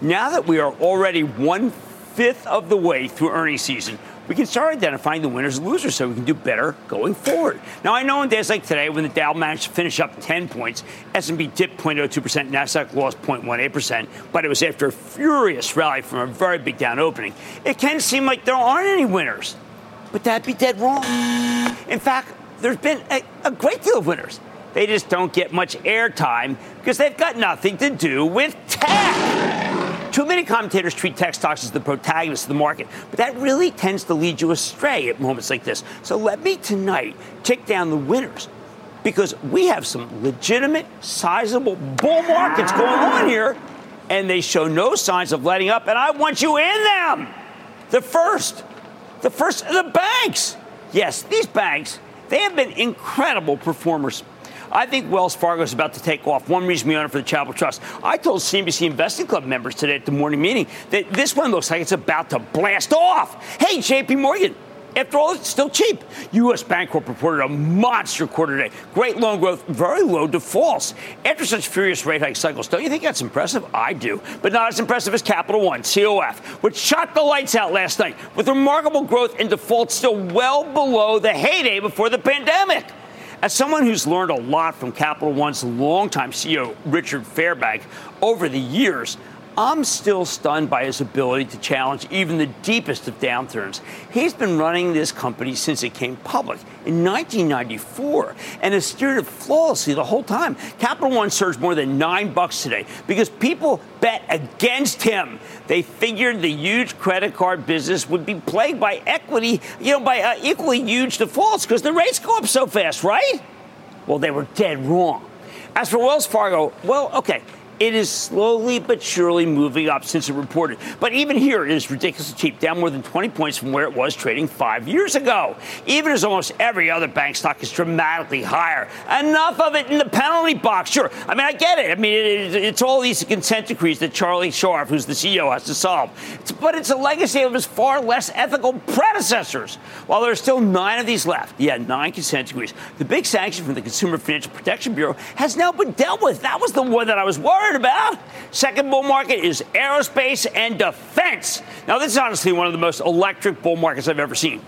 Now that we are already one fifth of the way through earnings season, we can start identifying the winners and losers so we can do better going forward. Now, I know on days like today, when the Dow managed to finish up 10 points, S&P dipped 0.02%, Nasdaq lost 0.18%, but it was after a furious rally from a very big down opening. It can seem like there aren't any winners, but that'd be dead wrong. In fact, there's been a, a great deal of winners. They just don't get much airtime because they've got nothing to do with tech. Too many commentators treat tech stocks as the protagonists of the market, but that really tends to lead you astray at moments like this. So let me tonight tick down the winners because we have some legitimate, sizable bull markets going on here, and they show no signs of letting up, and I want you in them. The first, the first, the banks. Yes, these banks, they have been incredible performers. I think Wells Fargo is about to take off. One reason we own it for the Charitable Trust. I told CNBC Investing Club members today at the morning meeting that this one looks like it's about to blast off. Hey, JP Morgan. After all, it's still cheap. U.S. Bancorp reported a monster quarter today. Great loan growth, very low defaults. After such furious rate hike cycles, don't you think that's impressive? I do, but not as impressive as Capital One, COF, which shot the lights out last night with remarkable growth and defaults still well below the heyday before the pandemic. As someone who's learned a lot from Capital One's longtime CEO, Richard Fairbank, over the years, I'm still stunned by his ability to challenge even the deepest of downturns. He's been running this company since it came public in 1994 and has steered it flawlessly the whole time. Capital One surged more than nine bucks today because people bet against him. They figured the huge credit card business would be plagued by equity, you know, by uh, equally huge defaults because the rates go up so fast, right? Well, they were dead wrong. As for Wells Fargo, well, okay. It is slowly but surely moving up since it reported. But even here, it is ridiculously cheap, down more than 20 points from where it was trading five years ago. Even as almost every other bank stock is dramatically higher. Enough of it in the penalty box. Sure, I mean, I get it. I mean, it, it's all these consent decrees that Charlie Scharf, who's the CEO, has to solve. It's, but it's a legacy of his far less ethical predecessors. While there are still nine of these left, yeah, nine consent decrees, the big sanction from the Consumer Financial Protection Bureau has now been dealt with. That was the one that I was worried worried about. Second bull market is aerospace and defense. Now, this is honestly one of the most electric bull markets I've ever seen.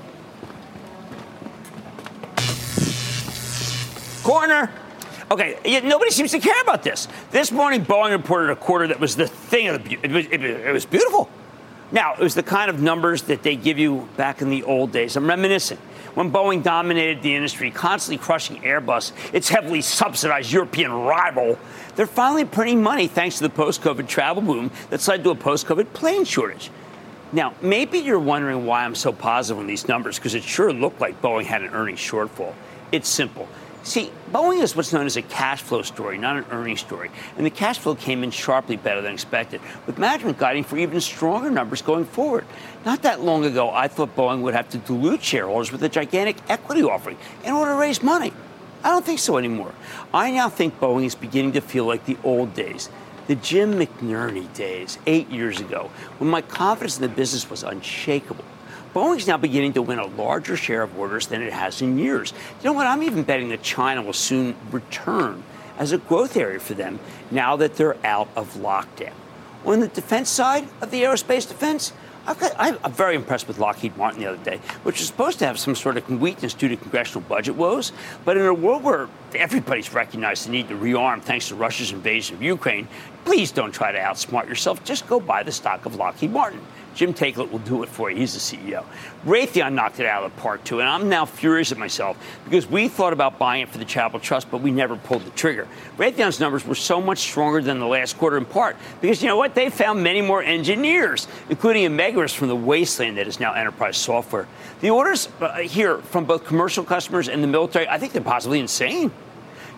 Corner. Okay, nobody seems to care about this. This morning, Boeing reported a quarter that was the thing of the. It was, it, was beautiful. Now, it was the kind of numbers that they give you back in the old days. I'm reminiscing when Boeing dominated the industry, constantly crushing Airbus, its heavily subsidized European rival. They're finally printing money thanks to the post COVID travel boom that's led to a post COVID plane shortage. Now, maybe you're wondering why I'm so positive on these numbers because it sure looked like Boeing had an earnings shortfall. It's simple. See, Boeing is what's known as a cash flow story, not an earnings story. And the cash flow came in sharply better than expected, with management guiding for even stronger numbers going forward. Not that long ago, I thought Boeing would have to dilute shareholders with a gigantic equity offering in order to raise money. I don't think so anymore. I now think Boeing is beginning to feel like the old days, the Jim McNerney days, eight years ago, when my confidence in the business was unshakable. Boeing's now beginning to win a larger share of orders than it has in years. You know what? I'm even betting that China will soon return as a growth area for them now that they're out of lockdown. On the defense side of the aerospace defense, Got, I'm very impressed with Lockheed Martin the other day, which is supposed to have some sort of weakness due to congressional budget woes. But in a world where everybody's recognized the need to rearm thanks to Russia's invasion of Ukraine, please don't try to outsmart yourself. Just go buy the stock of Lockheed Martin. Jim Taiclet will do it for you. He's the CEO. Raytheon knocked it out of the park, too, and I'm now furious at myself because we thought about buying it for the Charitable Trust, but we never pulled the trigger. Raytheon's numbers were so much stronger than the last quarter in part because, you know what? They found many more engineers, including a Megaris from the wasteland that is now enterprise software. The orders uh, here from both commercial customers and the military, I think they're possibly insane.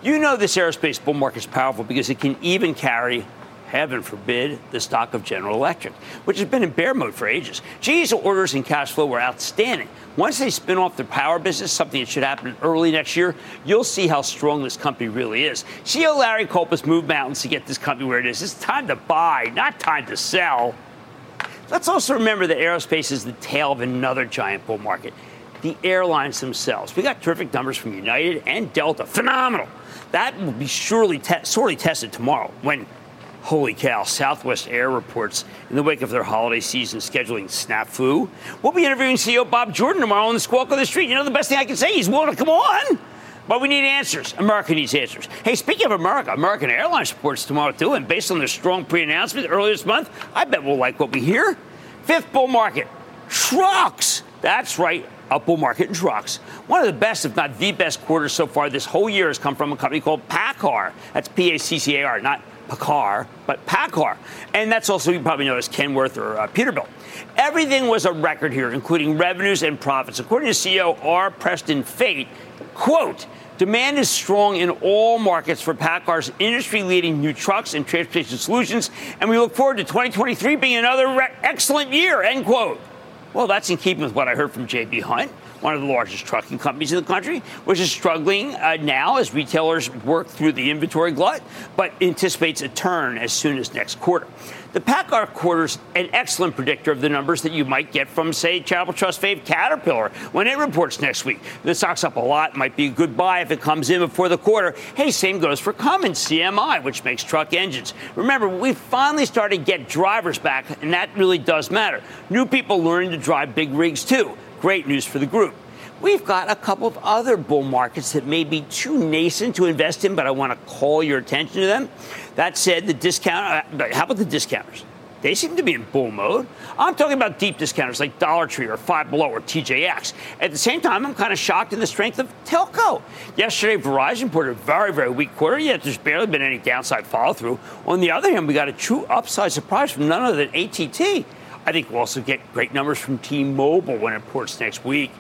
You know this aerospace bull market is powerful because it can even carry heaven forbid, the stock of General Electric, which has been in bear mode for ages. GE's orders and cash flow were outstanding. Once they spin off their power business, something that should happen early next year, you'll see how strong this company really is. CEO Larry Culp has moved mountains to get this company where it is. It's time to buy, not time to sell. Let's also remember that aerospace is the tail of another giant bull market. The airlines themselves. We got terrific numbers from United and Delta. Phenomenal. That will be surely te- sorely tested tomorrow when Holy cow, Southwest Air reports in the wake of their holiday season scheduling snafu. We'll be interviewing CEO Bob Jordan tomorrow on the Squawk on the Street. You know, the best thing I can say, he's willing to come on. But we need answers. America needs answers. Hey, speaking of America, American Airlines reports tomorrow too, and based on their strong pre-announcement earlier this month, I bet we'll like what we hear. Fifth bull market, trucks. That's right, up bull market in trucks. One of the best, if not the best quarters so far this whole year has come from a company called PACCAR. That's P-A-C-C-A-R, not Pacar, but Pacar. And that's also, you probably as Kenworth or uh, Peterbilt. Everything was a record here, including revenues and profits. According to CEO R. Preston Feight, quote, Demand is strong in all markets for PACCAR's industry leading new trucks and transportation solutions, and we look forward to 2023 being another re- excellent year, end quote. Well, that's in keeping with what I heard from J.B. Hunt one of the largest trucking companies in the country, which is struggling uh, now as retailers work through the inventory glut, but anticipates a turn as soon as next quarter. The PACCAR quarter's an excellent predictor of the numbers that you might get from, say, Charitable Trust fave Caterpillar when it reports next week. The stock's up a lot, might be a good buy if it comes in before the quarter. Hey, same goes for Cummins CMI, which makes truck engines. Remember, we finally started to get drivers back, and that really does matter. New people learning to drive big rigs too. Great news for the group. We've got a couple of other bull markets that may be too nascent to invest in, but I want to call your attention to them. That said, the discount, uh, how about the discounters? They seem to be in bull mode. I'm talking about deep discounters like Dollar Tree or Five Below or TJX. At the same time, I'm kind of shocked in the strength of Telco. Yesterday, Verizon reported a very, very weak quarter, yet there's barely been any downside follow through. On the other hand, we got a true upside surprise from none other than ATT. I think we'll also get great numbers from T-Mobile when it reports next week.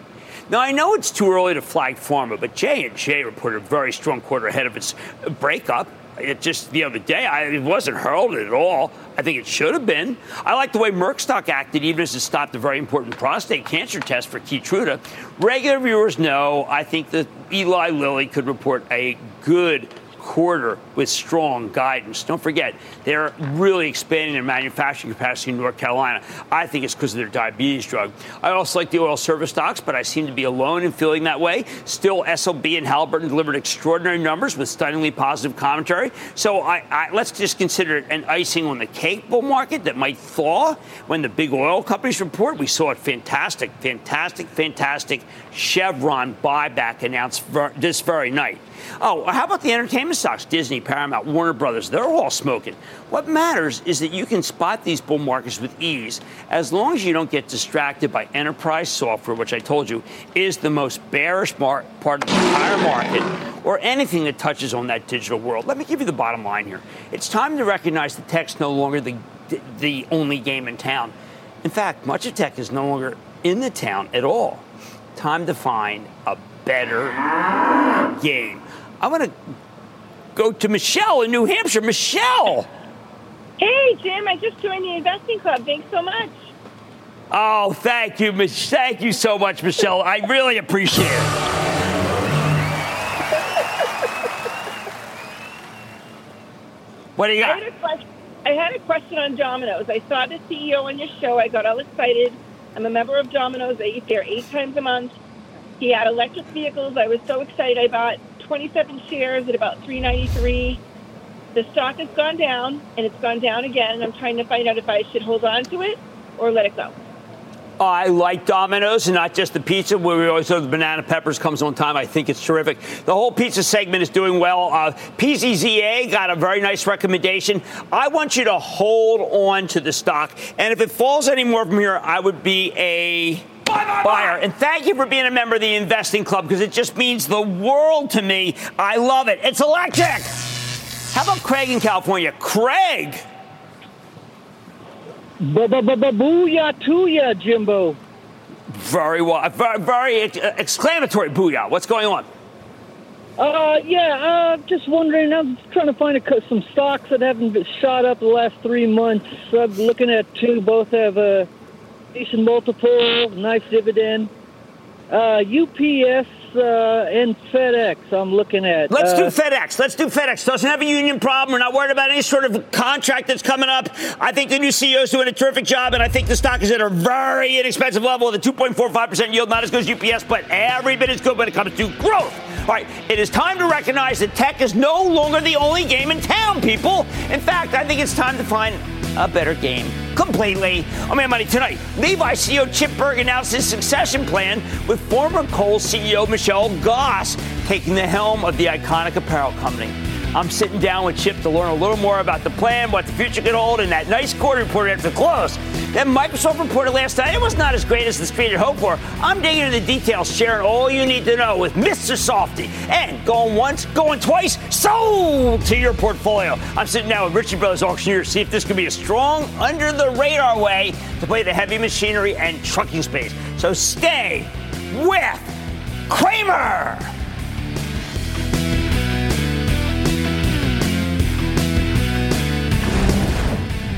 Now I know it's too early to flag pharma, but J and J reported a very strong quarter ahead of its breakup. It just the other day, I, it wasn't heralded at all. I think it should have been. I like the way Merck stock acted, even as it stopped a very important prostate cancer test for Keytruda. Regular viewers know I think that Eli Lilly could report a good quarter with strong guidance. Don't forget, they're really expanding their manufacturing capacity in North Carolina. I think it's because of their diabetes drug. I also like the oil service stocks, but I seem to be alone in feeling that way. Still, SLB and Halliburton delivered extraordinary numbers with stunningly positive commentary. So I, I, let's just consider it an icing on the cake bull market that might thaw when the big oil companies report. We saw it fantastic, fantastic, fantastic Chevron buyback announced ver- this very night. Oh, how about the entertainment stocks? Disney, Paramount, Warner Brothers, they're all smoking. What matters is that you can spot these bull markets with ease as long as you don't get distracted by enterprise software, which I told you is the most bearish mar- part of the entire market, or anything that touches on that digital world. Let me give you the bottom line here. It's time to recognize that tech's no longer the, the only game in town. In fact, much of tech is no longer in the town at all. Time to find a better game. I want to go to Michelle in New Hampshire. Michelle! Hey, Jim, I just joined the investing club. Thanks so much. Oh, thank you, Mich- thank you so much, Michelle. I really appreciate it. What do you got? I had, question, I had, a question on Domino's. I saw the CEO on your show. I got all excited. I'm a member of Domino's. I eat there eight times a month. He had electric vehicles. I was so excited. I bought 27 shares at about 393. The stock has gone down, and it's gone down again. And I'm trying to find out if I should hold on to it or let it go. I like Domino's and not just the pizza. Where we always know the banana peppers comes on time. I think it's terrific. The whole pizza segment is doing well. Uh, PZZA got a very nice recommendation. I want you to hold on to the stock, and if it falls any more from here, I would be a buyer. And thank you for being a member of the investing club because it just means the world to me. I love it. It's electric. How about Craig in California? Craig. Booyah to ya, Jimbo. Very well. Very, very exclamatory booyah. What's going on? Uh, yeah, uh, just wondering. I'm trying to find a, some stocks that haven't been shot up the last three months. I'm looking at two. Both have a decent multiple, nice dividend. Uh, UPS uh, and FedEx. I'm looking at. Let's do uh, FedEx. Let's do FedEx. Doesn't have a union problem. We're not worried about any sort of contract that's coming up. I think the new CEO is doing a terrific job, and I think the stock is at a very inexpensive level with a 2.45% yield, not as good as UPS, but every bit as good when it comes to growth. All right, it is time to recognize that tech is no longer the only game in town, people. In fact, I think it's time to find a better game completely. On Mad Money tonight, Levi CEO Chip Bergh announced his succession plan with former Kohl's CEO Michelle Gass taking the helm of the iconic apparel company. I'm sitting down with Chip to learn a little more about the plan, what the future could hold, and that nice quarter report after the close. That Microsoft reported last night, it was not as great as the street had hoped for. I'm digging into the details, sharing all you need to know with Mr. Softy. And going once, going twice, sold to your portfolio. I'm sitting down with Ritchie Brothers Auctioneer to see if this could be a strong, under the radar way to play the heavy machinery and trucking space. So stay with Cramer.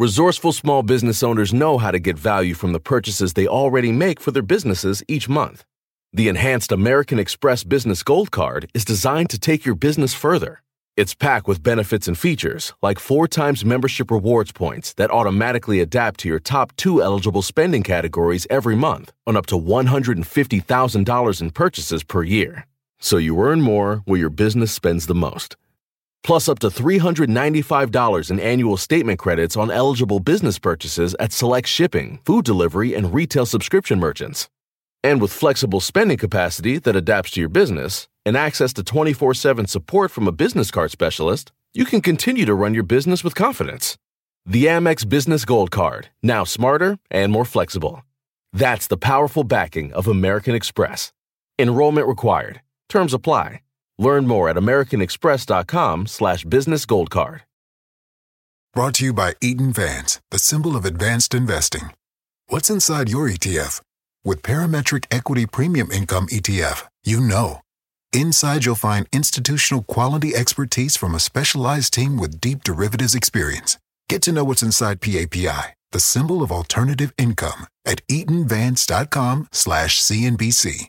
Resourceful small business owners know how to get value from the purchases they already make for their businesses each month. The enhanced American Express Business Gold Card is designed to take your business further. It's packed with benefits and features like four times membership rewards points that automatically adapt to your top two eligible spending categories every month on up to $150,000 in purchases per year. So you earn more where your business spends the most plus up to $395 in annual statement credits on eligible business purchases at select shipping, food delivery, and retail subscription merchants. And with flexible spending capacity that adapts to your business and access to 24 7 support from a business card specialist, you can continue to run your business with confidence. The Amex Business Gold Card, now smarter and more flexible. That's the powerful backing of American Express. Enrollment required. Terms apply. Learn more at americanexpress.com slash business gold card. Brought to you by Eaton Vance, the symbol of advanced investing. What's inside your ETF? With Parametric Equity Premium Income ETF, you know. Inside you'll find institutional quality expertise from a specialized team with deep derivatives experience. Get to know what's inside PAPI, the symbol of alternative income, at eatonvance.com slash CNBC.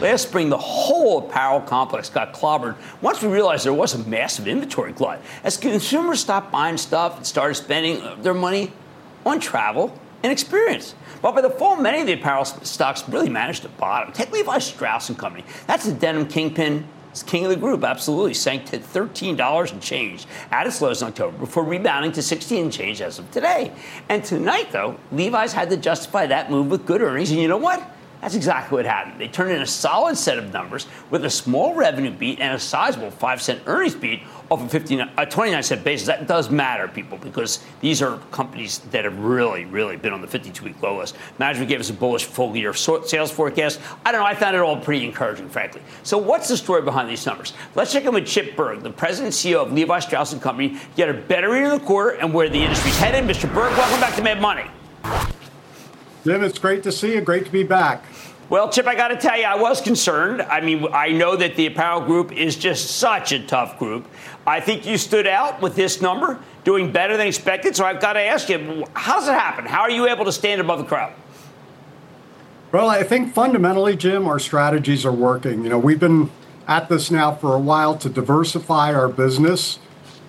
Last spring, the whole apparel complex got clobbered once we realized there was a massive inventory glut. As consumers stopped buying stuff and started spending their money on travel and experience. But by the fall, many of the apparel stocks really managed to bottom. Take Levi Strauss and Company. That's the denim kingpin It's king of the group, absolutely. Sank to $13 and change at its lows in October before rebounding to 16 and change as of today. And tonight, though, Levi's had to justify that move with good earnings. And you know what? That's exactly what happened. They turned in a solid set of numbers with a small revenue beat and a sizable 5 cent earnings beat off a 59, a 29 cent basis. That does matter, people, because these are companies that have really, really been on the 52 week low list. Management gave us a bullish full year sales forecast. I don't know. I found it all pretty encouraging, frankly. So, what's the story behind these numbers? Let's check in with Chip Bergh, the president and CEO of Levi Strauss & Company, get a better read of the quarter and where the industry's headed. Mr. Bergh, welcome back to Mad Money. Jim, it's great to see you. Great to be back. Well, Chip, I got to tell you, I was concerned. I mean, I know that the apparel group is just such a tough group. I think you stood out with this number, doing better than expected. So I've got to ask you, how does it happen? How are you able to stand above the crowd? Well, I think fundamentally, Jim, our strategies are working. You know, we've been at this now for a while to diversify our business,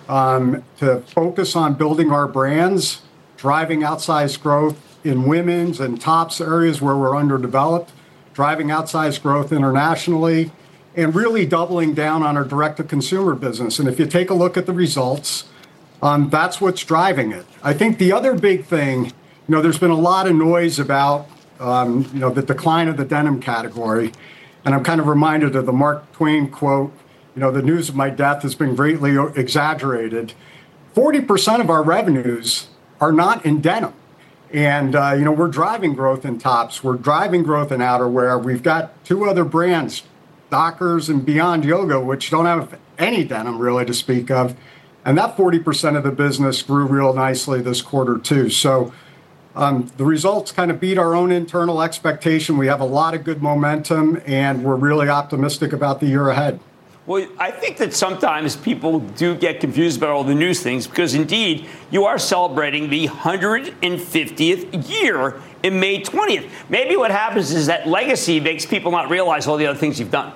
um, to focus on building our brands, driving outsized growth in women's and tops areas where we're underdeveloped driving outsized growth internationally, and really doubling down on our direct to consumer business. And if you take a look at the results, um, that's what's driving it. I think the other big thing, you know, there's been a lot of noise about, um, you know, the decline of the denim category. And I'm kind of reminded of the Mark Twain quote, you know, the news of my death has been greatly exaggerated. 40% of our revenues are not in denim. And, uh, you know, we're driving growth in tops. We're driving growth in outerwear. We've got two other brands, Dockers and Beyond Yoga, which don't have any denim really to speak of. And that 40% of the business grew real nicely this quarter, too. So um, the results kind of beat our own internal expectation. We have a lot of good momentum, and we're really optimistic about the year ahead. Well, I think that sometimes people do get confused about all the news things because indeed you are celebrating the 150th year in May 20th. Maybe what happens is that legacy makes people not realize all the other things you've done.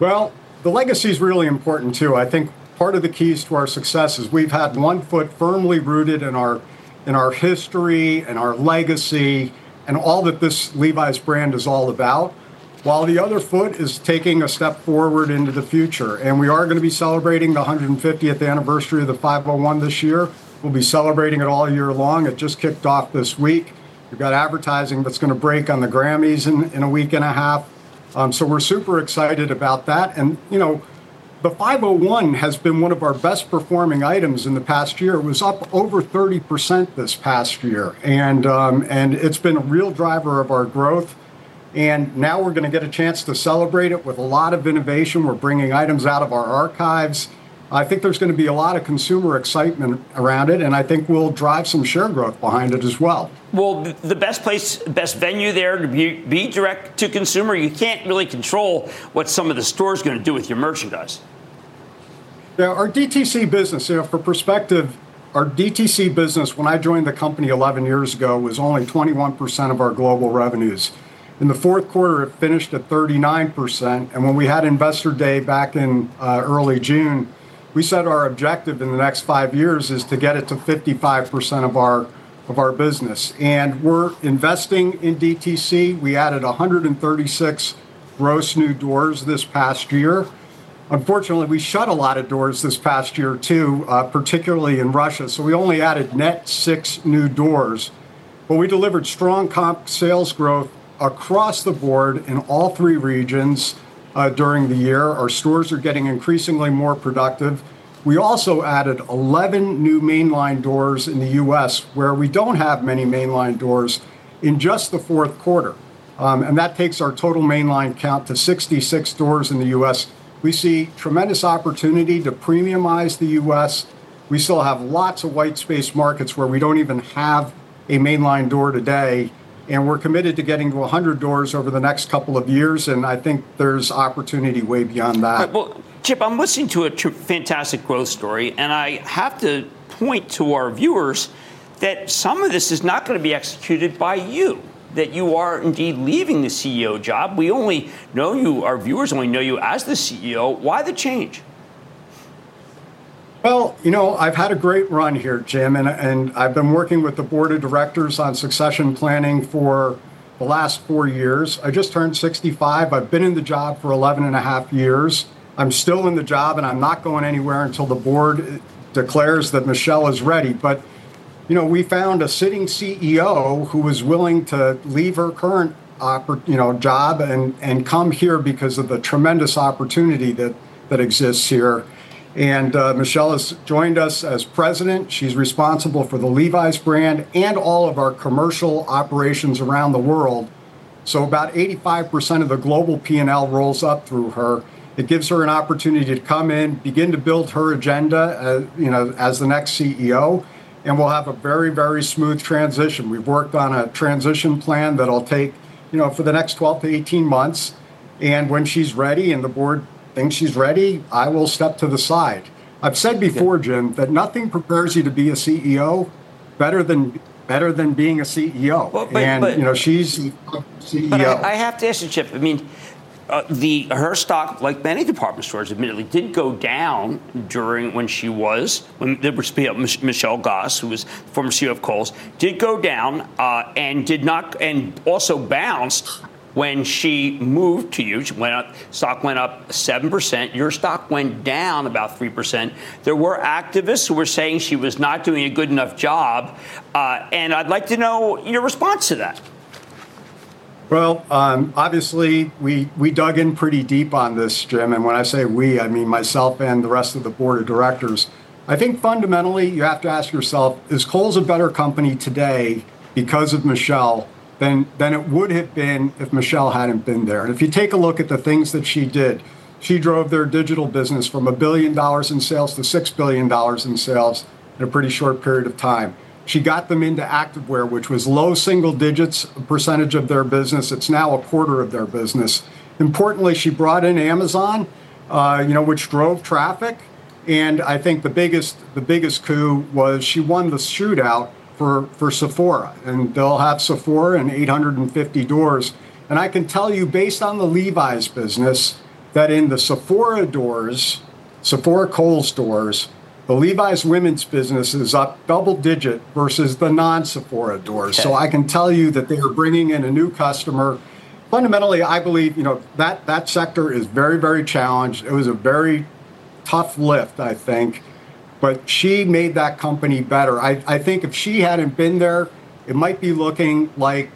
Well, the legacy is really important too. I think part of the keys to our success is we've had one foot firmly rooted in our in our history and our legacy and all that this Levi's brand is all about while the other foot is taking a step forward into the future. And we are going to be celebrating the 150th anniversary of the 501 this year. We'll be celebrating it all year long. It just kicked off this week. We've got advertising that's going to break on the Grammys in, in a week and a half. Um, so we're super excited about that. And, you know, the 501 has been one of our best performing items in the past year. It was up over 30% this past year. And, um, and it's been a real driver of our growth. And now we're going to get a chance to celebrate it with a lot of innovation. We're bringing items out of our archives. I think there's going to be a lot of consumer excitement around it, and I think we'll drive some share growth behind it as well. Well, the best place, best venue there to be, be direct to consumer, you can't really control what some of the stores going to do with your merchandise. Yeah, our DTC business, you know, for perspective, our DTC business, when I joined the company 11 years ago, was only 21% of our global revenues. In the fourth quarter, it finished at 39%. And when we had Investor Day back in uh, early June, we said our objective in the next five years is to get it to 55% of our of our business. And we're investing in DTC. We added 136 gross new doors this past year. Unfortunately, we shut a lot of doors this past year too, uh, particularly in Russia. So we only added net six new doors. But we delivered strong comp sales growth across the board in all three regions uh, during the year. Our stores are getting increasingly more productive. We also added 11 new mainline doors in the US where we don't have many mainline doors in just the fourth quarter. Um, and that takes our total mainline count to 66 doors in the US. We see tremendous opportunity to premiumize the US. We still have lots of white space markets where we don't even have a mainline door today and we're committed to getting to 100 doors over the next couple of years. And I think there's opportunity way beyond that. Right, well, Chip, I'm listening to a tr- fantastic growth story, and I have to point to our viewers that some of this is not going to be executed by you. That you are indeed leaving the CEO job. We only know you, our viewers only know you as the CEO. Why the change? Well, you know, I've had a great run here, Jim, and, and I've been working with the board of directors on succession planning for the last four years. I just turned 65. I've been in the job for 11 and a half years. I'm still in the job and I'm not going anywhere until the board declares that Michelle is ready. But, you know, we found a sitting CEO who was willing to leave her current you know, job and, and come here because of the tremendous opportunity that, that exists here. And uh, Michelle has joined us as president. She's responsible for the Levi's brand and all of our commercial operations around the world. So about 85% of the global P&L rolls up through her. It gives her an opportunity to come in, begin to build her agenda, uh, you know, as the next CEO, and we'll have a very, very smooth transition. We've worked on a transition plan that'll take, you know, for the next 12 to 18 months. And when she's ready and the board thinks she's ready, I will step to the side. I've said before, Jim, that nothing prepares you to be a CEO better than better than being a CEO. Well, but, and but, you know, she's CEO. But I, I, have to ask you, Chip. I mean, uh, the her stock, like many department stores, admittedly, did go down during when she was when there was Michelle Gass, who was former CEO of Kohl's, did go down uh, and did not, and also bounced when she moved to you, went up, stock went up 7%. Your stock went down about 3%. There were activists who were saying she was not doing a good enough job. Uh, and I'd like to know your response to that. Well, um, obviously, we, we dug in pretty deep on this, Jim. And when I say we, I mean myself and the rest of the board of directors. I think fundamentally, you have to ask yourself is Kohl's a better company today because of Michelle than, than it would have been if Michelle hadn't been there. And if you take a look at the things that she did, she drove their digital business from a billion dollars in sales to six billion dollars in sales in a pretty short period of time. She got them into activewear, which was low single digits percentage of their business. It's now a quarter of their business. Importantly, she brought in Amazon, uh, you know, which drove traffic. And I think the biggest the biggest coup was she won the shootout for, for Sephora, and they'll have Sephora in 850 doors. And I can tell you, based on the Levi's business, that in the Sephora doors, Sephora Kohl's doors, the Levi's women's business is up double digit versus the non Sephora doors. Okay. So I can tell you that they are bringing in a new customer. Fundamentally, I believe you know that that sector is very very challenged. It was a very tough lift, I think but she made that company better. I, I think if she hadn't been there, it might be looking like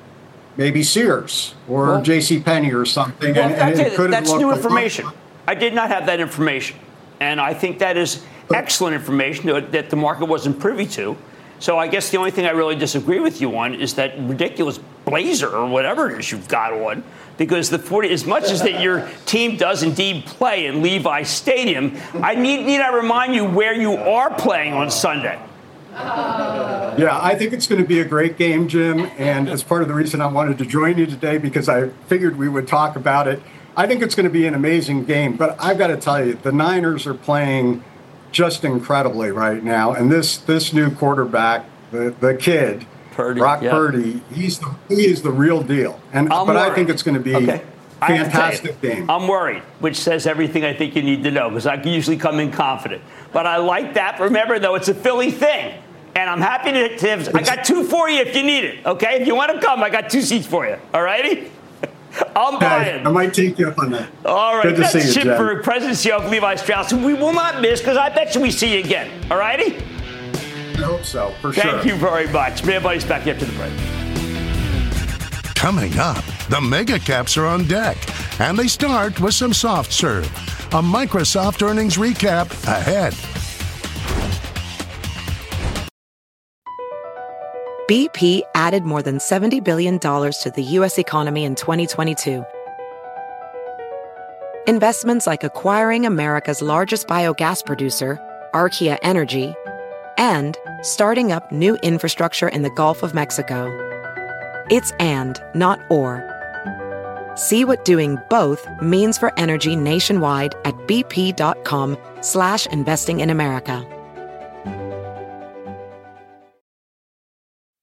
maybe Sears or well, J.C. Penney or something. Well, and, and it, that's new information. I did not have that information, and I think that is excellent information that the market wasn't privy to. So I guess the only thing I really disagree with you on is that ridiculous blazer or whatever it is you've got on because the 40, as much as that your team does indeed play in Levi Stadium, I need, need I remind you where you are playing on Sunday. Yeah, I think it's going to be a great game, Jim. And as part of the reason I wanted to join you today, because I figured we would talk about it, I think it's going to be an amazing game. But I've got to tell you, the Niners are playing just incredibly right now. And this this new quarterback, the, the kid, Purdy, Brock yep. Purdy, he's the, he is the real deal. And I'm but worried. I think it's going to be okay. fantastic game. I'm worried, which says everything I think you need to know because I usually come in confident. But I like that. Remember, though, it's a Philly thing. And I'm happy to, to I got two for you if you need it. Okay, if you want to come, I got two seats for you. All righty. I'm buying. I might take you up on that. All right, Good that's see Chip for presidency of Levi Strauss, who we will not miss because I bet you we see you again. All righty. I hope so, for Thank sure. Thank you very much. Mad Money's back after the break. Coming up, the mega caps are on deck, and they start with some soft serve. A Microsoft earnings recap ahead. BP added more than $70 billion to the U.S. economy in 2022. Investments like acquiring America's largest biogas producer, Archaea Energy, and starting up new infrastructure in the Gulf of Mexico. It's and, not or. See what doing both means for energy nationwide at bp.com slash investing in America.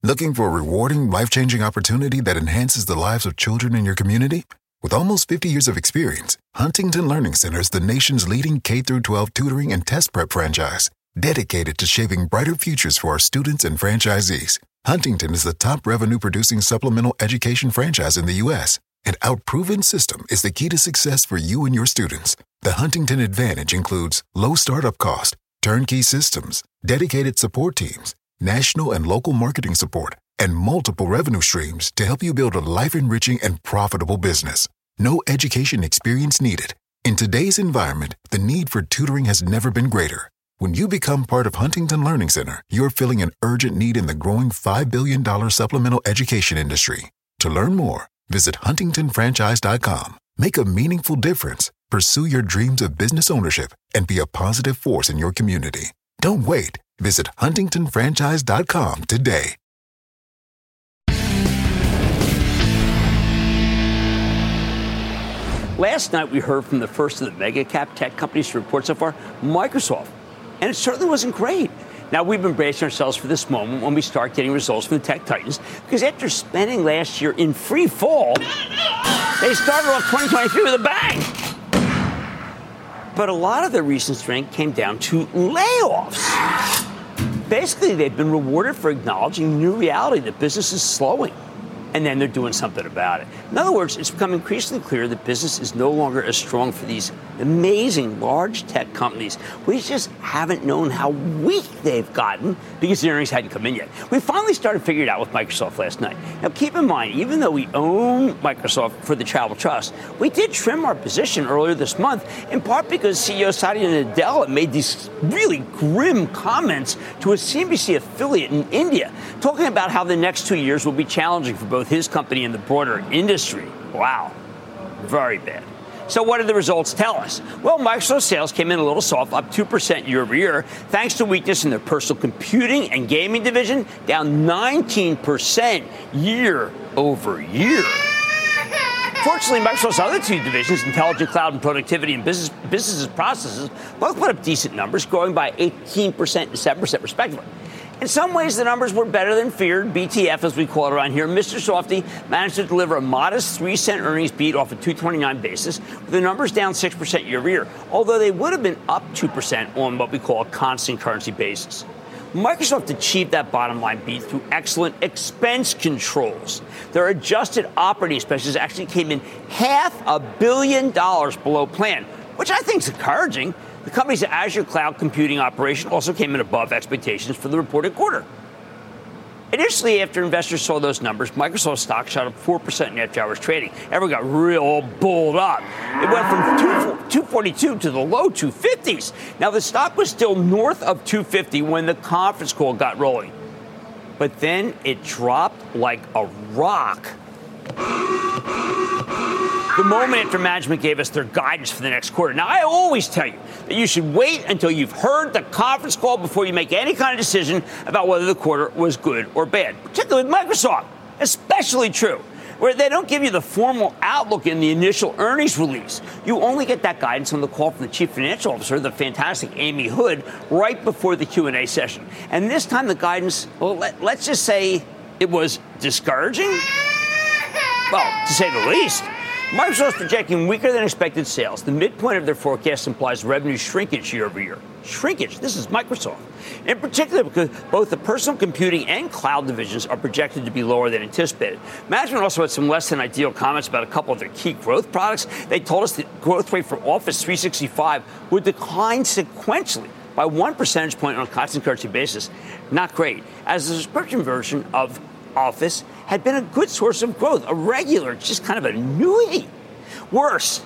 Looking for a rewarding, life-changing opportunity that enhances the lives of children in your community? With almost 50 years of experience, Huntington Learning Center is the nation's leading K-12 tutoring and test prep franchise dedicated to shaping brighter futures for our students and franchisees. Huntington is the top revenue producing supplemental education franchise in the U.S. And our proven system is the key to success for you and your students. The Huntington Advantage includes low startup cost, turnkey systems, dedicated support teams, national and local marketing support, and multiple revenue streams to help you build a life enriching and profitable business. No education experience needed. In today's environment, the need for tutoring has never been greater. When you become part of Huntington Learning Center, you're filling an urgent need in the growing $5 billion supplemental education industry. To learn more, visit huntingtonfranchise.com. Make a meaningful difference, pursue your dreams of business ownership, and be a positive force in your community. Don't wait. Visit huntingtonfranchise.com today. Last night, we heard from the first of the mega cap tech companies to report so far, Microsoft. And it certainly wasn't great. Now, we've been bracing ourselves for this moment when we start getting results from the tech titans, because after spending last year in free fall, they started off 2023 with a bang. But a lot of their recent strength came down to layoffs. Basically, they've been rewarded for acknowledging new reality that business is slowing and then they're doing something about it. In other words, it's become increasingly clear that business is no longer as strong for these amazing large tech companies. We just haven't known how weak they've gotten because the earnings hadn't come in yet. We finally started figuring it out with Microsoft last night. Now, keep in mind, even though we own Microsoft for the Charitable Trust, we did trim our position earlier this month, in part because CEO Satya Nadella made these really grim comments to a CNBC affiliate in India, talking about how the next two years will be challenging for both both his company and the broader industry. Wow. Very bad. So, what did the results tell us? Well, Microsoft sales came in a little soft, up 2% year over year, thanks to weakness in their personal computing and gaming division, down 19% year over year. Fortunately, Microsoft's other two divisions, Intelligent Cloud and Productivity and Business Businesses Processes, both put up decent numbers, growing by 18% and 7% respectively. In some ways, the numbers were better than feared. BTF, as we call it around here, Mr. Softy managed to deliver a modest 3 cent earnings beat off a 229 basis, with the numbers down 6% year over year, although they would have been up 2% on what we call a constant currency basis. Microsoft achieved that bottom line beat through excellent expense controls. Their adjusted operating expenses actually came in half a billion dollars below plan, which I think is encouraging the company's Azure cloud computing operation also came in above expectations for the reported quarter. Initially, after investors saw those numbers, Microsoft stock shot up 4% in after hours trading. Everyone got real bulled up. It went from 242 to the low 250s. Now, the stock was still north of 250 when the conference call got rolling. But then it dropped like a rock the moment after management gave us their guidance for the next quarter. Now, I always tell you that you should wait until you've heard the conference call before you make any kind of decision about whether the quarter was good or bad, particularly with Microsoft. Especially true where they don't give you the formal outlook in the initial earnings release. You only get that guidance on the call from the chief financial officer, the fantastic Amy Hood, right before the Q&A session. And this time the guidance, well, let, let's just say it was discouraging. Well, to say the least. Microsoft's projecting weaker than expected sales. The midpoint of their forecast implies revenue shrinkage year over year. Shrinkage. This is Microsoft. In particular, because both the personal computing and cloud divisions are projected to be lower than anticipated. Management also had some less than ideal comments about a couple of their key growth products. They told us the growth rate for Office 365 would decline sequentially by one percentage point on a constant currency basis. Not great, as the subscription version of Office had been a good source of growth, a regular, just kind of an annuity. Worse,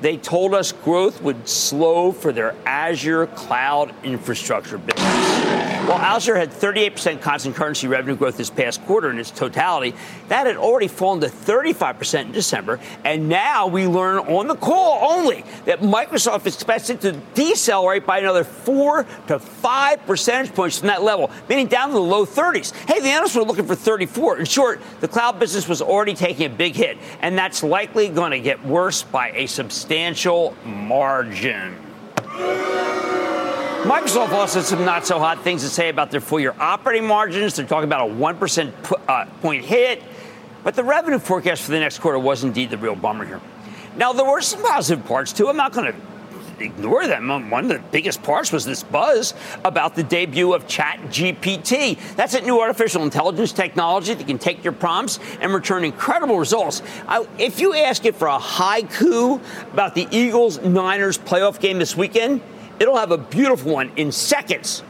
they told us growth would slow for their Azure cloud infrastructure business. While Azure had 38% constant currency revenue growth this past quarter in its totality, that had already fallen to 35% in December. And now we learn on the call only that Microsoft expects it to decelerate by another four to five percentage points from that level, meaning down to the low 30s. Hey, the analysts were looking for 34. In short, the cloud business was already taking a big hit, and that's likely going to get worse by a substantial margin. Microsoft also has some not so hot things to say about their full year operating margins. They're talking about a 1% uh, point hit, but the revenue forecast for the next quarter was indeed the real bummer here. Now, there were some positive parts too. I'm not going to ignore them. One of the biggest parts was this buzz about the debut of Chat GPT. That's a new artificial intelligence technology that can take your prompts and return incredible results. I, if you ask it for a haiku about the Eagles Niners playoff game this weekend, it'll have a beautiful one in seconds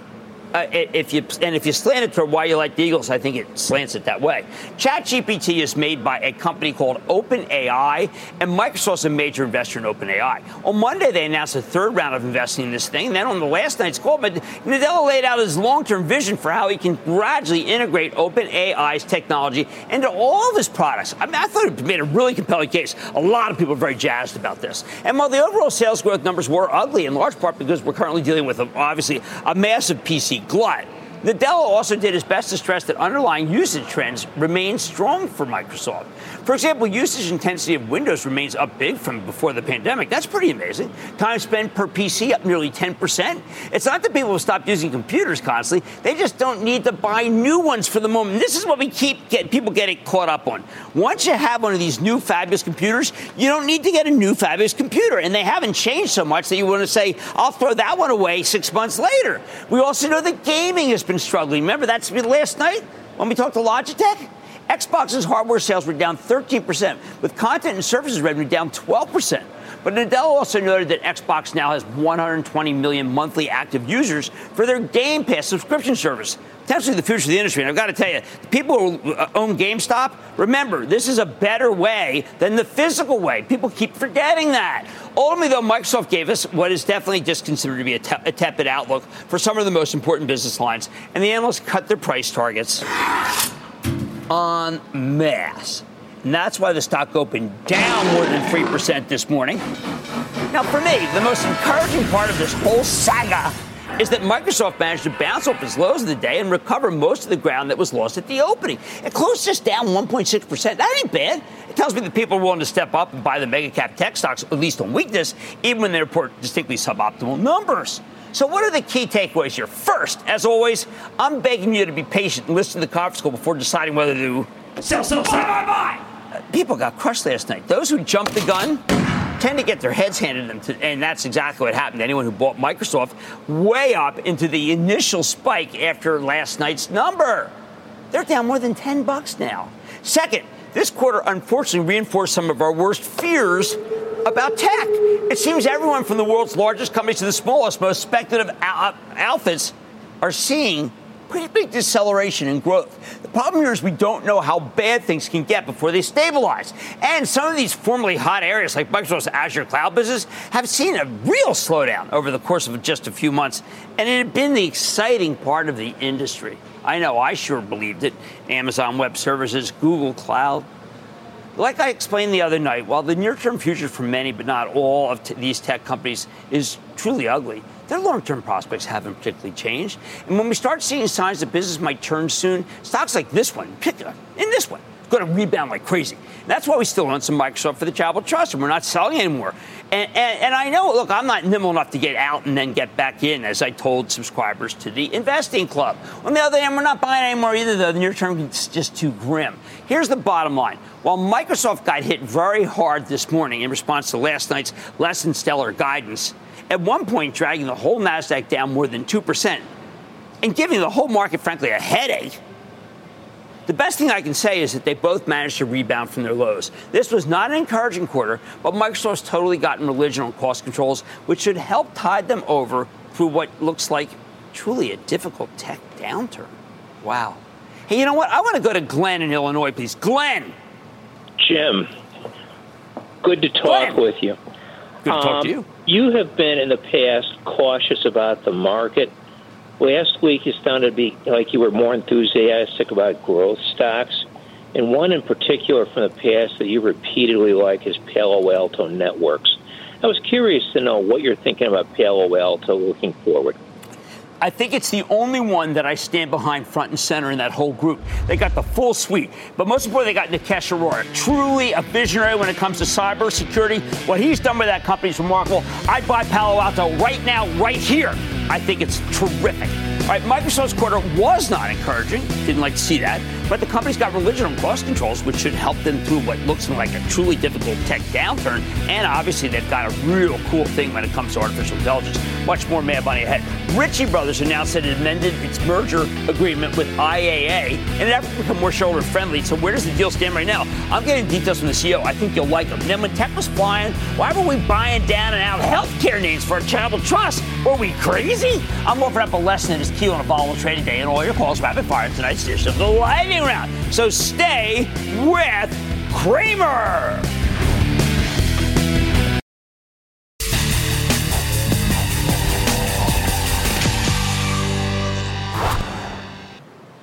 uh, if you and if you slant it toward why you like the Eagles, I think it slants it that way. ChatGPT is made by a company called OpenAI, and Microsoft's a major investor in OpenAI. On Monday, they announced a third round of investing in this thing. And then on the last night's call, but Nadella laid out his long-term vision for how he can gradually integrate OpenAI's technology into all of his products. I mean, I thought it made a really compelling case. A lot of people are very jazzed about this. And while the overall sales growth numbers were ugly, in large part because we're currently dealing with, obviously, a massive PC glut. Nadella also did his best to stress that underlying usage trends remain strong for Microsoft. For example, usage intensity of Windows remains up big from before the pandemic. That's pretty amazing. Time spent per PC up nearly 10%. It's not that people have stopped using computers constantly, they just don't need to buy new ones for the moment. This is what we keep get, people getting caught up on. Once you have one of these new fabulous computers, you don't need to get a new fabulous computer. And they haven't changed so much that you want to say, I'll throw that one away six months later. We also know that gaming has been struggling. Remember, that's last night when we talked to Logitech? Xbox's hardware sales were down 13%, with content and services revenue down 12%. But Nadella also noted that Xbox now has 120 million monthly active users for their Game Pass subscription service. Potentially the future of the industry. And I've got to tell you, the people who uh, own GameStop, remember, this is a better way than the physical way. People keep forgetting that. Ultimately, though, Microsoft gave us what is definitely just considered to be a, te- a tepid outlook for some of the most important business lines, and the analysts cut their price targets en masse. And that's why the stock opened down more than 3% this morning. Now, for me, the most encouraging part of this whole saga is that Microsoft managed to bounce off its lows of the day and recover most of the ground that was lost at the opening. It closed just down 1.6%. That ain't bad. It tells me that people are willing to step up and buy the mega cap tech stocks, at least on weakness, even when they report distinctly suboptimal numbers. So, what are the key takeaways here? First, as always, I'm begging you to be patient and listen to the conference call before deciding whether to sell, sell, sell, buy, buy, buy. People got crushed last night. Those who jumped the gun tend to get their heads handed to them, to, and that's exactly what happened. To anyone who bought Microsoft way up into the initial spike after last night's number. They're down more than 10 bucks now. Second, this quarter unfortunately reinforced some of our worst fears about tech. It seems everyone from the world's largest companies to the smallest, most speculative outfits are seeing pretty big deceleration in growth. The problem here is we don't know how bad things can get before they stabilize. And some of these formerly hot areas, like Microsoft's Azure cloud business, have seen a real slowdown over the course of just a few months. And it had been the exciting part of the industry. I know I sure believed it. Amazon Web Services, Google Cloud, like I explained the other night, while the near term future for many, but not all, of t- these tech companies is truly ugly, their long term prospects haven't particularly changed. And when we start seeing signs that business might turn soon, stocks like this one, in this one, going to rebound like crazy. That's why we still own some Microsoft for the Charitable Trust, and we're not selling anymore. And, and, and, I know, look, I'm not nimble enough to get out and then get back in, as I told subscribers to the investing club. On the other hand, we're not buying anymore either, though. The near term is just too grim. Here's the bottom line. While Microsoft got hit very hard this morning in response to last night's less than stellar guidance, at one point dragging the whole NASDAQ down more than 2%, and giving the whole market, frankly, a headache, the best thing I can say is that they both managed to rebound from their lows. This was not an encouraging quarter, but Microsoft's totally gotten religion on cost controls, which should help tide them over through what looks like truly a difficult tech downturn. Wow. Hey, you know what? I want to go to Glenn in Illinois, please. Glenn. Jim, good to talk Glenn. with you. Good to um, talk to um, you. You have been in the past cautious about the market Last week, you sounded like you were more enthusiastic about growth stocks. And one in particular from the past that you repeatedly like is Palo Alto Networks. I was curious to know what you're thinking about Palo Alto looking forward. I think it's the only one that I stand behind front and center in that whole group. They got the full suite. But most importantly, they got Nikesh Arora, truly a visionary when it comes to cybersecurity. What he's done with that company is remarkable. I'd buy Palo Alto right now, right here. I think it's terrific. All right, Microsoft's quarter was not encouraging. Didn't like to see that. But the company's got religion on cost controls, which should help them through what looks like a truly difficult tech downturn. And obviously, they've got a real cool thing when it comes to artificial intelligence. Much more mad money ahead. Ritchie Brothers announced that it amended its merger agreement with IAA in an effort to become more shareholder friendly. So, where does the deal stand right now? I'm getting details from the CEO. I think you'll like them. then, when tech was flying, why were we buying down and out healthcare names for a charitable trust? Were we crazy? I'm offering up a lesson in this key on a volatile trading day, and all your calls rapid fire tonight's edition of the Lightning Round. So, stay with Cramer.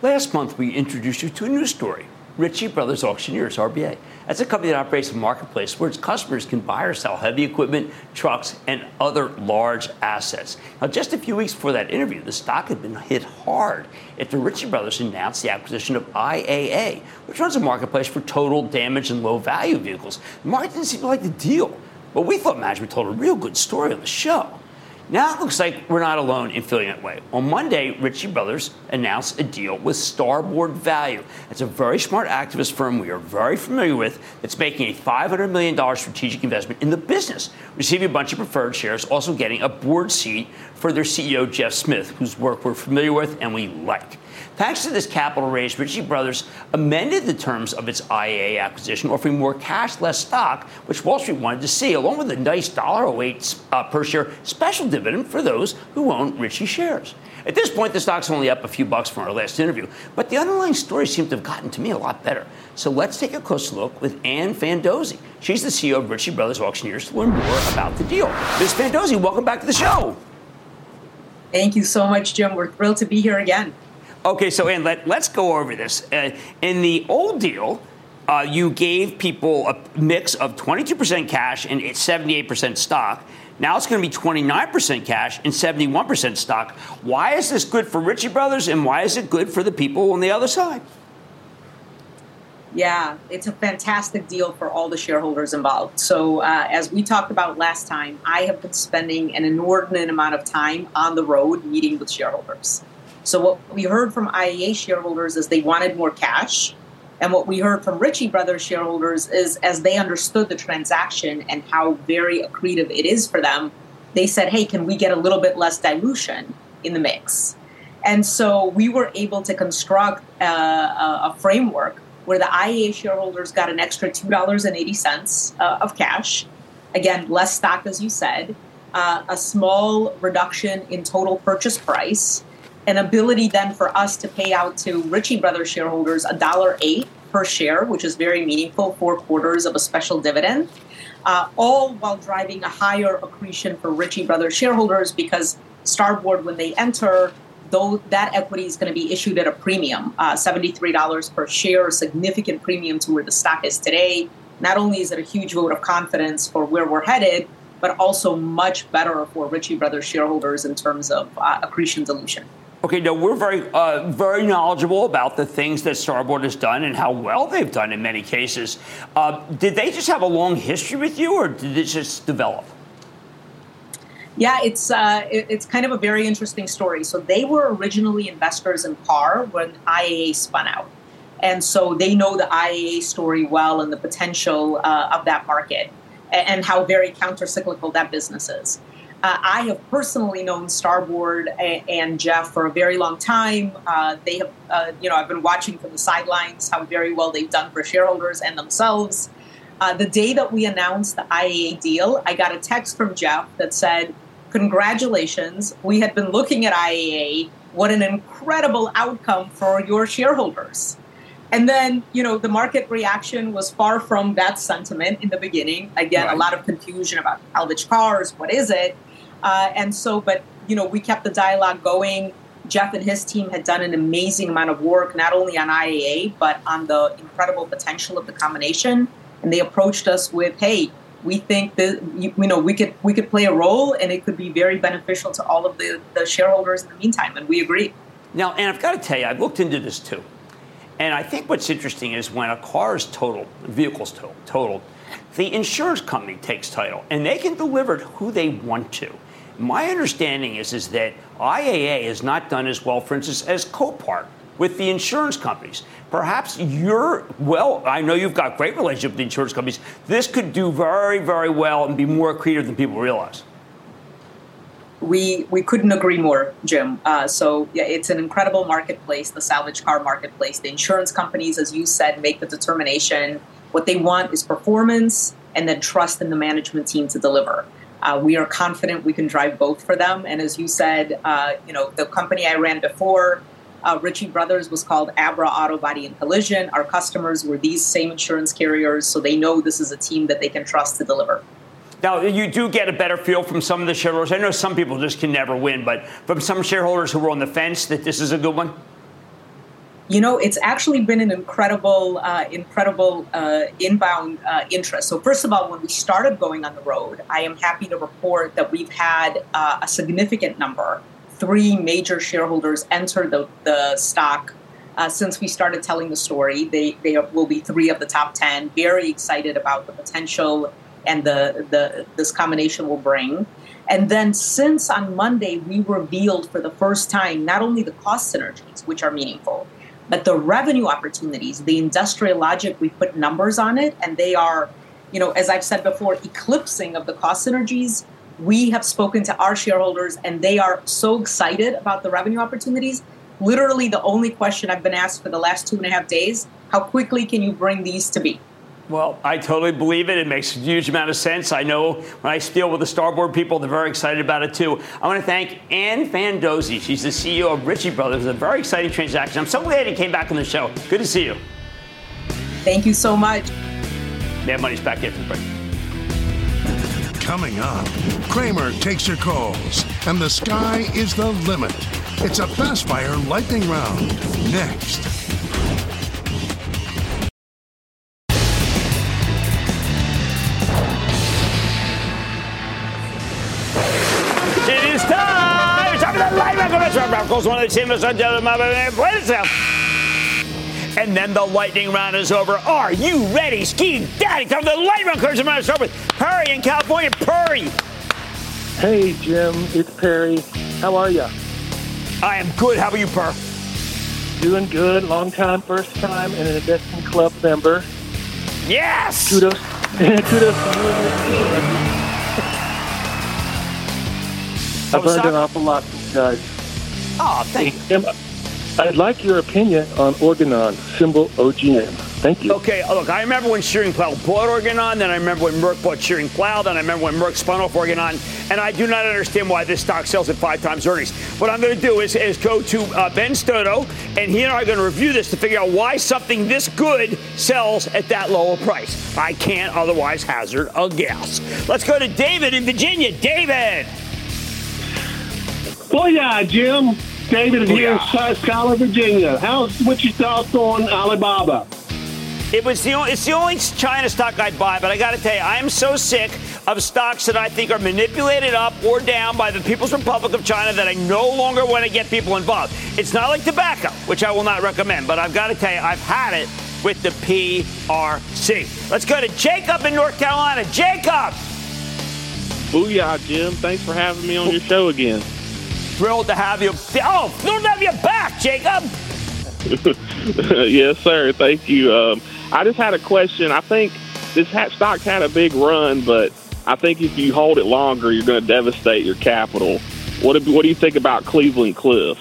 Last month, we introduced you to a new story Ritchie Brothers Auctioneers, RBA. That's a company that operates a marketplace where its customers can buy or sell heavy equipment, trucks, and other large assets. Now, just a few weeks before that interview, the stock had been hit hard after Ritchie Brothers announced the acquisition of IAA, which runs a marketplace for total damage and low value vehicles. The market didn't seem to like the deal, but we thought management told a real good story on the show. Now it looks like we're not alone in feeling that way. On Monday, Ritchie Brothers announced a deal with Starboard Value. It's a very smart activist firm we are very familiar with that's making a $500 million strategic investment in the business, receiving a bunch of preferred shares, also getting a board seat for their CEO, Jeff Smith, whose work we're familiar with and we like. Thanks to this capital raise, Ritchie Brothers amended the terms of its IAA acquisition, offering more cash, less stock, which Wall Street wanted to see, along with a nice $1.08 uh, per share special dividend for those who own Ritchie shares. At this point, the stock's only up a few bucks from our last interview, but the underlying story seems to have gotten to me a lot better. So let's take a closer look with Ann Fandozzi. She's the CEO of Ritchie Brothers Auctioneers to learn more about the deal. Ms. Fandozzi, welcome back to the show. Thank you so much, Jim. We're thrilled to be here again. Okay, so and let, let's go over this. Uh, in the old deal, uh, you gave people a mix of 22% cash and 78% stock. Now it's going to be 29% cash and 71% stock. Why is this good for Ritchie Brothers and why is it good for the people on the other side? Yeah, it's a fantastic deal for all the shareholders involved. So, uh, as we talked about last time, I have been spending an inordinate amount of time on the road meeting with shareholders. So what we heard from IAA shareholders is they wanted more cash. And what we heard from Ritchie Brothers shareholders is as they understood the transaction and how very accretive it is for them, they said, hey, can we get a little bit less dilution in the mix? And so we were able to construct uh, a, framework where the IAA shareholders got an extra $2.80 uh, of cash. Again, less stock, as you said, uh, a small reduction in total purchase price an ability then for us to pay out to Ritchie Brothers shareholders a dollar eight per share, which is very meaningful, four quarters of a special dividend, uh, all while driving a higher accretion for Ritchie Brothers shareholders because Starboard, when they enter, though that equity is going to be issued at a premium, uh, $73 per share, a significant premium to where the stock is today. Not only is it a huge vote of confidence for where we're headed, but also much better for Ritchie Brothers shareholders in terms of uh, accretion dilution. Okay, now we're very, uh, very knowledgeable about the things that Starboard has done and how well they've done in many cases. Uh, did they just have a long history with you, or did it just develop? Yeah, it's uh, it, it's kind of a very interesting story. So they were originally investors in KAR when IAA spun out, and so they know the IAA story well and the potential uh, of that market and, and how very countercyclical that business is. Uh, I have personally known Starboard and, and, Jeff for a very long time. Uh, they have, uh, you know, I've been watching from the sidelines how very well they've done for shareholders and themselves. Uh, the day that we announced the IAA deal, I got a text from Jeff that said, Congratulations, we had been looking at IAA. What an incredible outcome for your shareholders. And then, you know, the market reaction was far from that sentiment in the beginning. Again, right. a lot of confusion about salvage cars. What is it? Uh, and so, but you know, we kept the dialogue going. Jeff and his team had done an amazing amount of work, not only on IAA but on the incredible potential of the combination. And they approached us with, "Hey, we think that you, you know we could we could play a role, and it could be very beneficial to all of the, the shareholders in the meantime." And we agree. Now, and I've got to tell you, I've looked into this too, and I think what's interesting is when a car is totaled, vehicle's totaled, the insurance company takes title, and they can deliver it who they want to. My understanding is, is that IAA has not done as well, for instance, as Copart with the insurance companies. Perhaps you're, well, I know you've got great relationship with the insurance companies. This could do very, very well and be more accretive than people realize. We, we couldn't agree more, Jim. Uh, so yeah, it's an incredible marketplace, the salvage car marketplace. The insurance companies, as you said, make the determination. What they want is performance and then trust in the management team to deliver. Uh, we are confident we can drive both for them. And as you said, uh, you know, the company I ran before, uh, Ritchie Brothers, was called Abra Auto Body and Collision. Our customers were these same insurance carriers, so they know this is a team that they can trust to deliver. Now, you do get a better feel from some of the shareholders. I know some people just can never win, but from some shareholders who were on the fence that this is a good one? You know, it's actually been an incredible, uh, incredible uh, inbound uh, interest. So, first of all, when we started going on the road, I am happy to report that we've had uh, a significant number, three major shareholders enter the, the stock uh, since we started telling the story. They, they will be three of the top 10. Very excited about the potential and the, the this combination will bring. And then, since on Monday, we revealed for the first time not only the cost synergies, which are meaningful, but the revenue opportunities, the industrial logic, we put numbers on it, and they are, you know, as I've said before, eclipsing of the cost synergies. We have spoken to our shareholders, and they are so excited about the revenue opportunities. Literally, the only question I've been asked for the last two and a half days how quickly can you bring these to be? Well, I totally believe it. It makes a huge amount of sense. I know when I deal with the Starboard people, they're very excited about it too. I want to thank Ann Fandozzi. She's the CEO of Ritchie Brothers. It's a very exciting transaction. I'm so glad he came back on the show. Good to see you. Thank you so much. Mad Money's back in for break. Coming up, Cramer takes your calls, and the sky is the limit. It's a fast fire lightning round. Next. Broncos one of the teams and then the lightning round is over. Are you ready, Ski Daddy? Come to the lightning round. Comes to start with Perry in California. Perry. Hey, Jim. It's Perry. How are you? I am good. How are you, Per? Doing good. Long time, first time, and an investment club member. Yes. Kudos. Kudos to you oh, I've learned an awful lot from you guys. Oh, thank you. I'd like your opinion on Organon, symbol OGN. Thank you. Okay, look, I remember when Schering-Plough bought Organon, then I remember when Merck bought Schering-Plough, then I remember when Merck spun off Organon, and I do not understand why this stock sells at five times earnings. What I'm going to do is, is go to uh, Ben Stoto, and he and I are going to review this to figure out why something this good sells at that low lower price. I can't otherwise hazard a guess. Let's go to David in Virginia. David! Well, yeah, Jim. David oh, here in Schuyler, Virginia. How's what's your thoughts on Alibaba? It was the only, it's the only China stock I buy, but I got to tell you, I am so sick of stocks that I think are manipulated up or down by the People's Republic of China that I no longer want to get people involved. It's not like tobacco, which I will not recommend, but I've got to tell you, I've had it with the PRC. Let's go to Jacob in North Carolina. Jacob! Booyah, Jim. Thanks for having me on your show again. Thrilled to have you. Oh, thrilled to have you back, Jacob. yes, sir. Thank you. Um, I just had a question. I think this stock had a big run, but I think if you hold it longer, you're going to devastate your capital. What, what do you think about Cleveland Cliff?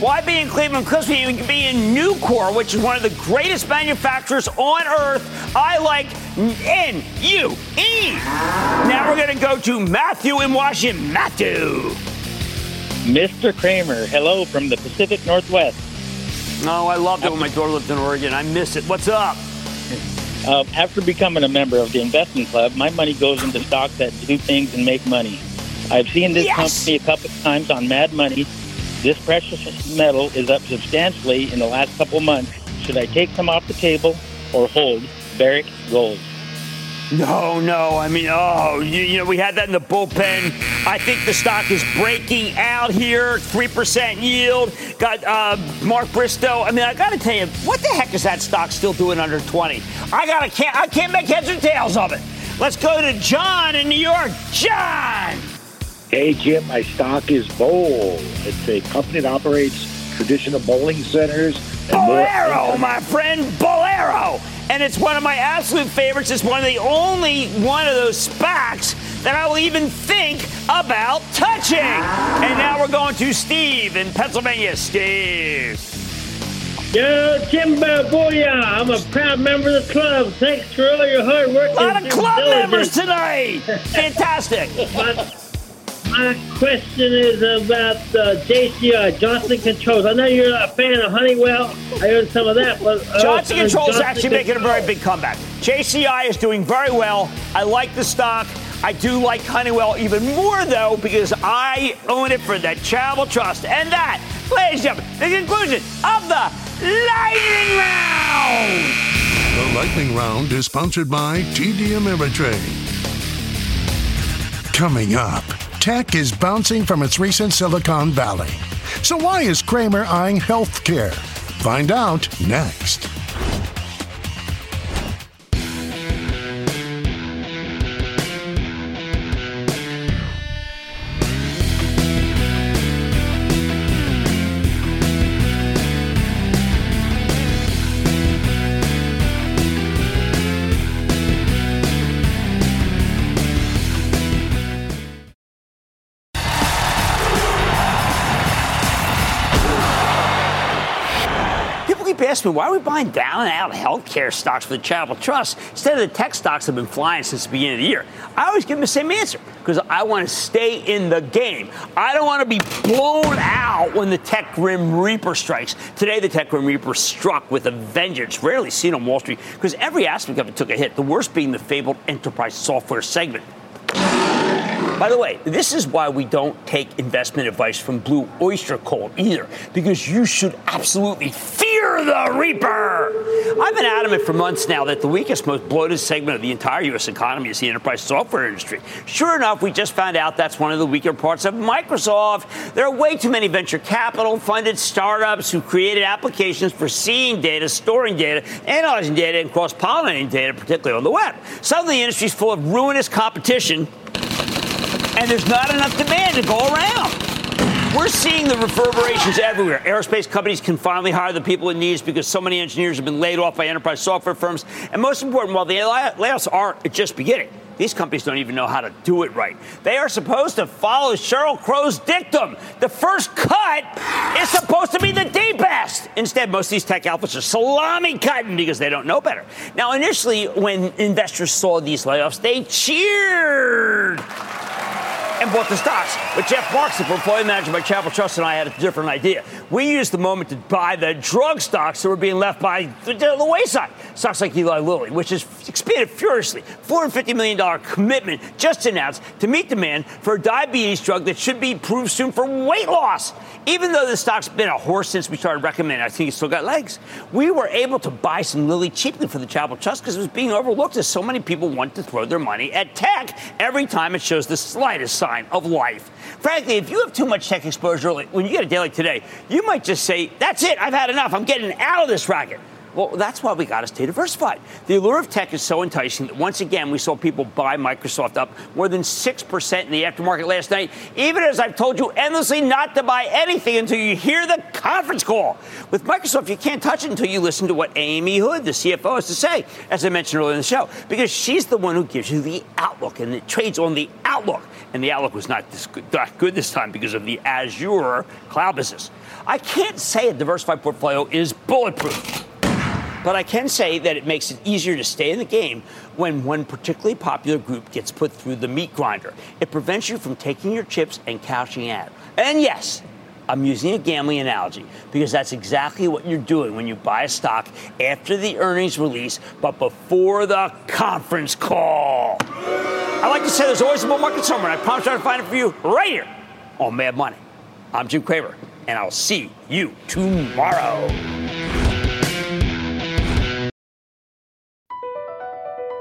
Why be in Cleveland Cliffs when you can be in Nucor, which is one of the greatest manufacturers on earth? I like N U E. Now we're going to go to Matthew in Washington. Matthew. Mr. Cramer, hello from the Pacific Northwest. Oh, I loved it when my daughter lived in Oregon. I miss it. What's up? Uh, after becoming a member of the investment club, my money goes into stocks that do things and make money. I've seen this yes! company a couple of times on Mad Money. This precious metal is up substantially in the last couple of months. Should I take some off the table or hold Barrick Gold? No, no. I mean, oh, you, you, know, we had that in the bullpen. I think the stock is breaking out here. 3% yield. Got uh, Mark Bristow. I mean, I got to tell you, what the heck is that stock still doing under 20? I got to can't I can't make heads or tails of it. Let's go to John in New York. John. Hey, Jim, my stock is Bowl. It's a company that operates traditional bowling centers. Bowlero, my friend, Bowlero. And it's one of my absolute favorites. It's one of the only one of those SPACs that I will even think about touching. And now we're going to Steve in Pennsylvania. Steve. Yo, Jimbo Booyah! I'm a proud member of the club. Thanks for all your hard work. A lot of club members tonight. Fantastic. My question is about uh, JCI, Johnson Controls. I know you're a fan of Honeywell. I heard some of that, but uh, Johnson uh, Controls is Johnson actually making a very big comeback. JCI is doing very well. I like the stock. I do like Honeywell even more, though, because I own it for the Charitable Trust. And that, ladies and gentlemen, the conclusion of the Lightning Round. The lightning round is sponsored by TD Ameritrade. Coming up, tech is bouncing from its recent Silicon Valley. So why is Cramer eyeing healthcare? Find out next. Asking why are we buying down and out healthcare stocks for the Charitable Trust instead of the tech stocks that have been flying since the beginning of the year? I always give them the same answer because I want to stay in the game. I don't want to be blown out when the tech grim reaper strikes. Today, the tech grim reaper struck with a vengeance, rarely seen on Wall Street because every aspect of it took a hit, the worst being the fabled enterprise software segment. By the way, this is why we don't take investment advice from Blue Oyster Cult either, because you should absolutely the Reaper. I've been adamant for months now that the weakest, most bloated segment of the entire U.S. economy is the enterprise software industry. Sure enough, we just found out that's one of the weaker parts of Microsoft. There are way too many venture capital funded startups who created applications for seeing data, storing data, analyzing data, and cross pollinating data, particularly on the web. Suddenly, the industry is full of ruinous competition and there's not enough demand to go around. We're seeing the reverberations everywhere. Aerospace companies can finally hire the people it needs because so many engineers have been laid off by enterprise software firms. And most important, while the layoffs are just beginning, these companies don't even know how to do it right. They are supposed to follow Sheryl Crow's dictum. The first cut is supposed to be the deepest. Instead, most of these tech outfits are salami cutting because they don't know better. Now, initially, when investors saw these layoffs, they cheered and bought the stocks. But Jeff Marks, the portfolio manager by Charitable Trust, and I had a different idea. We used the moment to buy the drug stocks that were being left by the, the wayside. Stocks like Eli Lilly, which has expanded furiously. $450 million commitment just announced to meet demand for a diabetes drug that should be approved soon for weight loss. Even though the stock's been a horse since we started recommending, I think it's still got legs. We were able to buy some Lilly cheaply for the Charitable Trust because it was being overlooked as so many people want to throw their money at tech every time it shows the slightest sign of life. Frankly, if you have too much tech exposure, when you get a day like today, you might just say, That's it, I've had enough, I'm getting out of this racket. Well, that's why we got to stay diversified. The allure of tech is so enticing that once again we saw people buy Microsoft up more than 6% in the aftermarket last night, even as I've told you endlessly not to buy anything until you hear the conference call. With Microsoft, you can't touch it until you listen to what Amy Hood, the CFO, has to say, as I mentioned earlier in the show, because she's the one who gives you the outlook and it trades on the outlook. And the outlook was not, this good, not good this time because of the Azure cloud business. I can't say a diversified portfolio is bulletproof. But I can say that it makes it easier to stay in the game when one particularly popular group gets put through the meat grinder. It prevents you from taking your chips and cashing out. And yes, I'm using a gambling analogy because that's exactly what you're doing when you buy a stock after the earnings release, but before the conference call. I like to say there's always a bull market somewhere, and I promise I'll find it for you right here on Mad Money. I'm Jim Cramer, and I'll see you tomorrow.